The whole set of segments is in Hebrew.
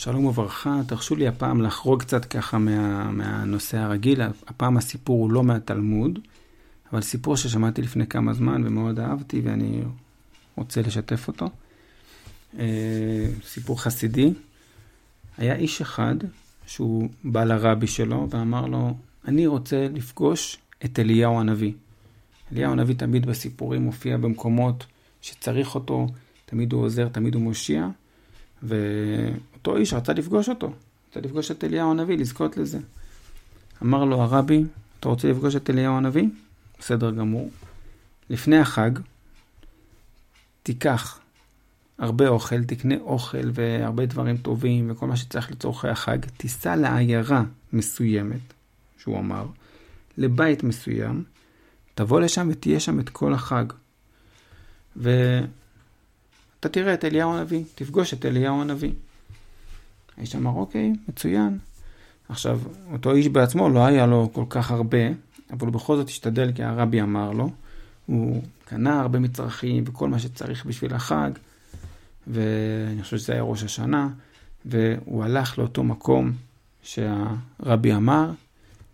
שלום וברכה, תרשו לי הפעם לחרוג קצת ככה מה, מהנושא הרגיל. הפעם הסיפור הוא לא מהתלמוד, אבל סיפור ששמעתי לפני כמה זמן ומאוד אהבתי ואני רוצה לשתף אותו. אה, סיפור חסידי. היה איש אחד שהוא בא לרבי שלו ואמר לו, אני רוצה לפגוש את אליהו הנביא. אליהו הנביא תמיד בסיפורים מופיע במקומות שצריך אותו, תמיד הוא עוזר, תמיד הוא מושיע. ואותו איש רצה לפגוש אותו, רצה לפגוש את אליהו הנביא, לזכות לזה. אמר לו הרבי, אתה רוצה לפגוש את אליהו הנביא? בסדר גמור. לפני החג, תיקח הרבה אוכל, תקנה אוכל והרבה דברים טובים וכל מה שצריך לצורכי החג, תיסע לעיירה מסוימת, שהוא אמר, לבית מסוים, תבוא לשם ותהיה שם את כל החג. ו... אתה תראה את אליהו הנביא, תפגוש את אליהו הנביא. האיש אמר, אוקיי, מצוין. עכשיו, אותו איש בעצמו לא היה לו כל כך הרבה, אבל הוא בכל זאת השתדל כי הרבי אמר לו. הוא קנה הרבה מצרכים וכל מה שצריך בשביל החג, ואני חושב שזה היה ראש השנה, והוא הלך לאותו מקום שהרבי אמר,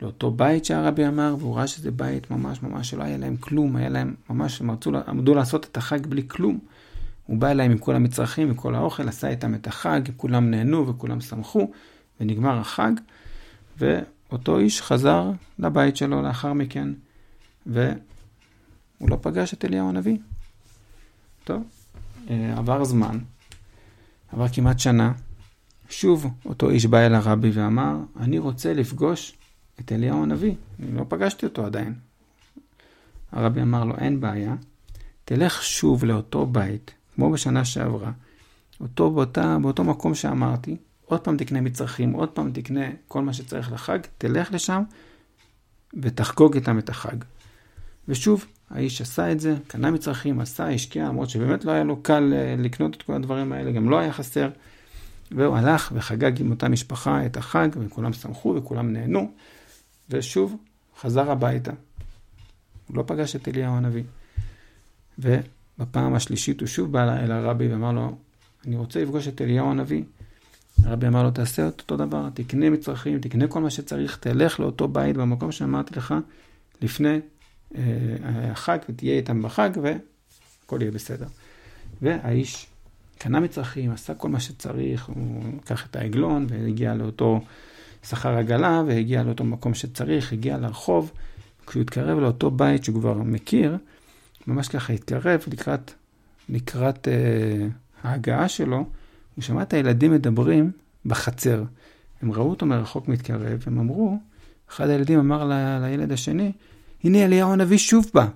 לאותו בית שהרבי אמר, והוא ראה שזה בית ממש ממש שלא היה להם כלום, היה להם ממש, הם עמדו לעשות את החג בלי כלום. הוא בא אליהם עם כל המצרכים, עם כל האוכל, עשה איתם את החג, כולם נהנו וכולם שמחו, ונגמר החג, ואותו איש חזר לבית שלו לאחר מכן, והוא לא פגש את אליהו הנביא. טוב, אה, עבר זמן, עבר כמעט שנה, שוב אותו איש בא אל הרבי ואמר, אני רוצה לפגוש את אליהו הנביא, אני לא פגשתי אותו עדיין. הרבי אמר לו, אין בעיה, תלך שוב לאותו בית כמו בשנה שעברה, אותו באותה, באותו מקום שאמרתי, עוד פעם תקנה מצרכים, עוד פעם תקנה כל מה שצריך לחג, תלך לשם ותחגוג איתם את החג. ושוב, האיש עשה את זה, קנה מצרכים, עשה, השקיע, למרות שבאמת לא היה לו קל אה, לקנות את כל הדברים האלה, גם לא היה חסר. והוא הלך וחגג עם אותה משפחה את החג, וכולם שמחו וכולם נהנו, ושוב חזר הביתה. הוא לא פגש את אליהו הנביא. בפעם השלישית הוא שוב בא אל הרבי ואמר לו, אני רוצה לפגוש את אליהו הנביא. הרבי אמר לו, תעשה את אותו דבר, תקנה מצרכים, תקנה כל מה שצריך, תלך לאותו בית במקום שאמרתי לך לפני אה, החג, ותהיה איתם בחג, והכל יהיה בסדר. והאיש קנה מצרכים, עשה כל מה שצריך, הוא לקח את העגלון והגיע לאותו שכר עגלה, והגיע לאותו מקום שצריך, הגיע לרחוב. כשהוא התקרב לאותו בית שהוא כבר מכיר, ממש ככה התקרב לקראת, לקראת אה, ההגעה שלו, הוא שמע את הילדים מדברים בחצר. הם ראו אותו מרחוק מתקרב, הם אמרו, אחד הילדים אמר ל, לילד השני, הנה אליהו הנביא שוב בא.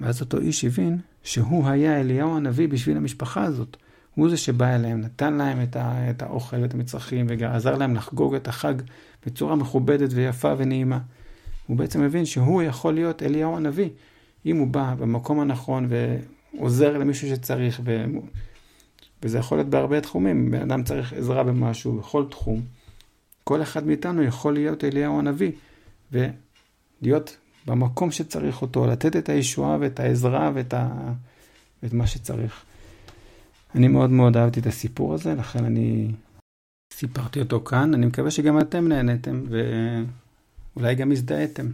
ואז אותו איש הבין שהוא היה אליהו הנביא בשביל המשפחה הזאת. הוא זה שבא אליהם, נתן להם את, ה, את האוכל ואת המצרכים, ועזר להם לחגוג את החג בצורה מכובדת ויפה ונעימה. הוא בעצם הבין שהוא יכול להיות אליהו הנביא, אם הוא בא במקום הנכון ועוזר למישהו שצריך, ו... וזה יכול להיות בהרבה תחומים, בן אדם צריך עזרה במשהו, בכל תחום, כל אחד מאיתנו יכול להיות אליהו הנביא, ולהיות במקום שצריך אותו, לתת את הישועה ואת העזרה ואת, ה... ואת מה שצריך. אני מאוד מאוד אהבתי את הסיפור הזה, לכן אני סיפרתי אותו כאן. אני מקווה שגם אתם נהניתם ואולי גם הזדהיתם.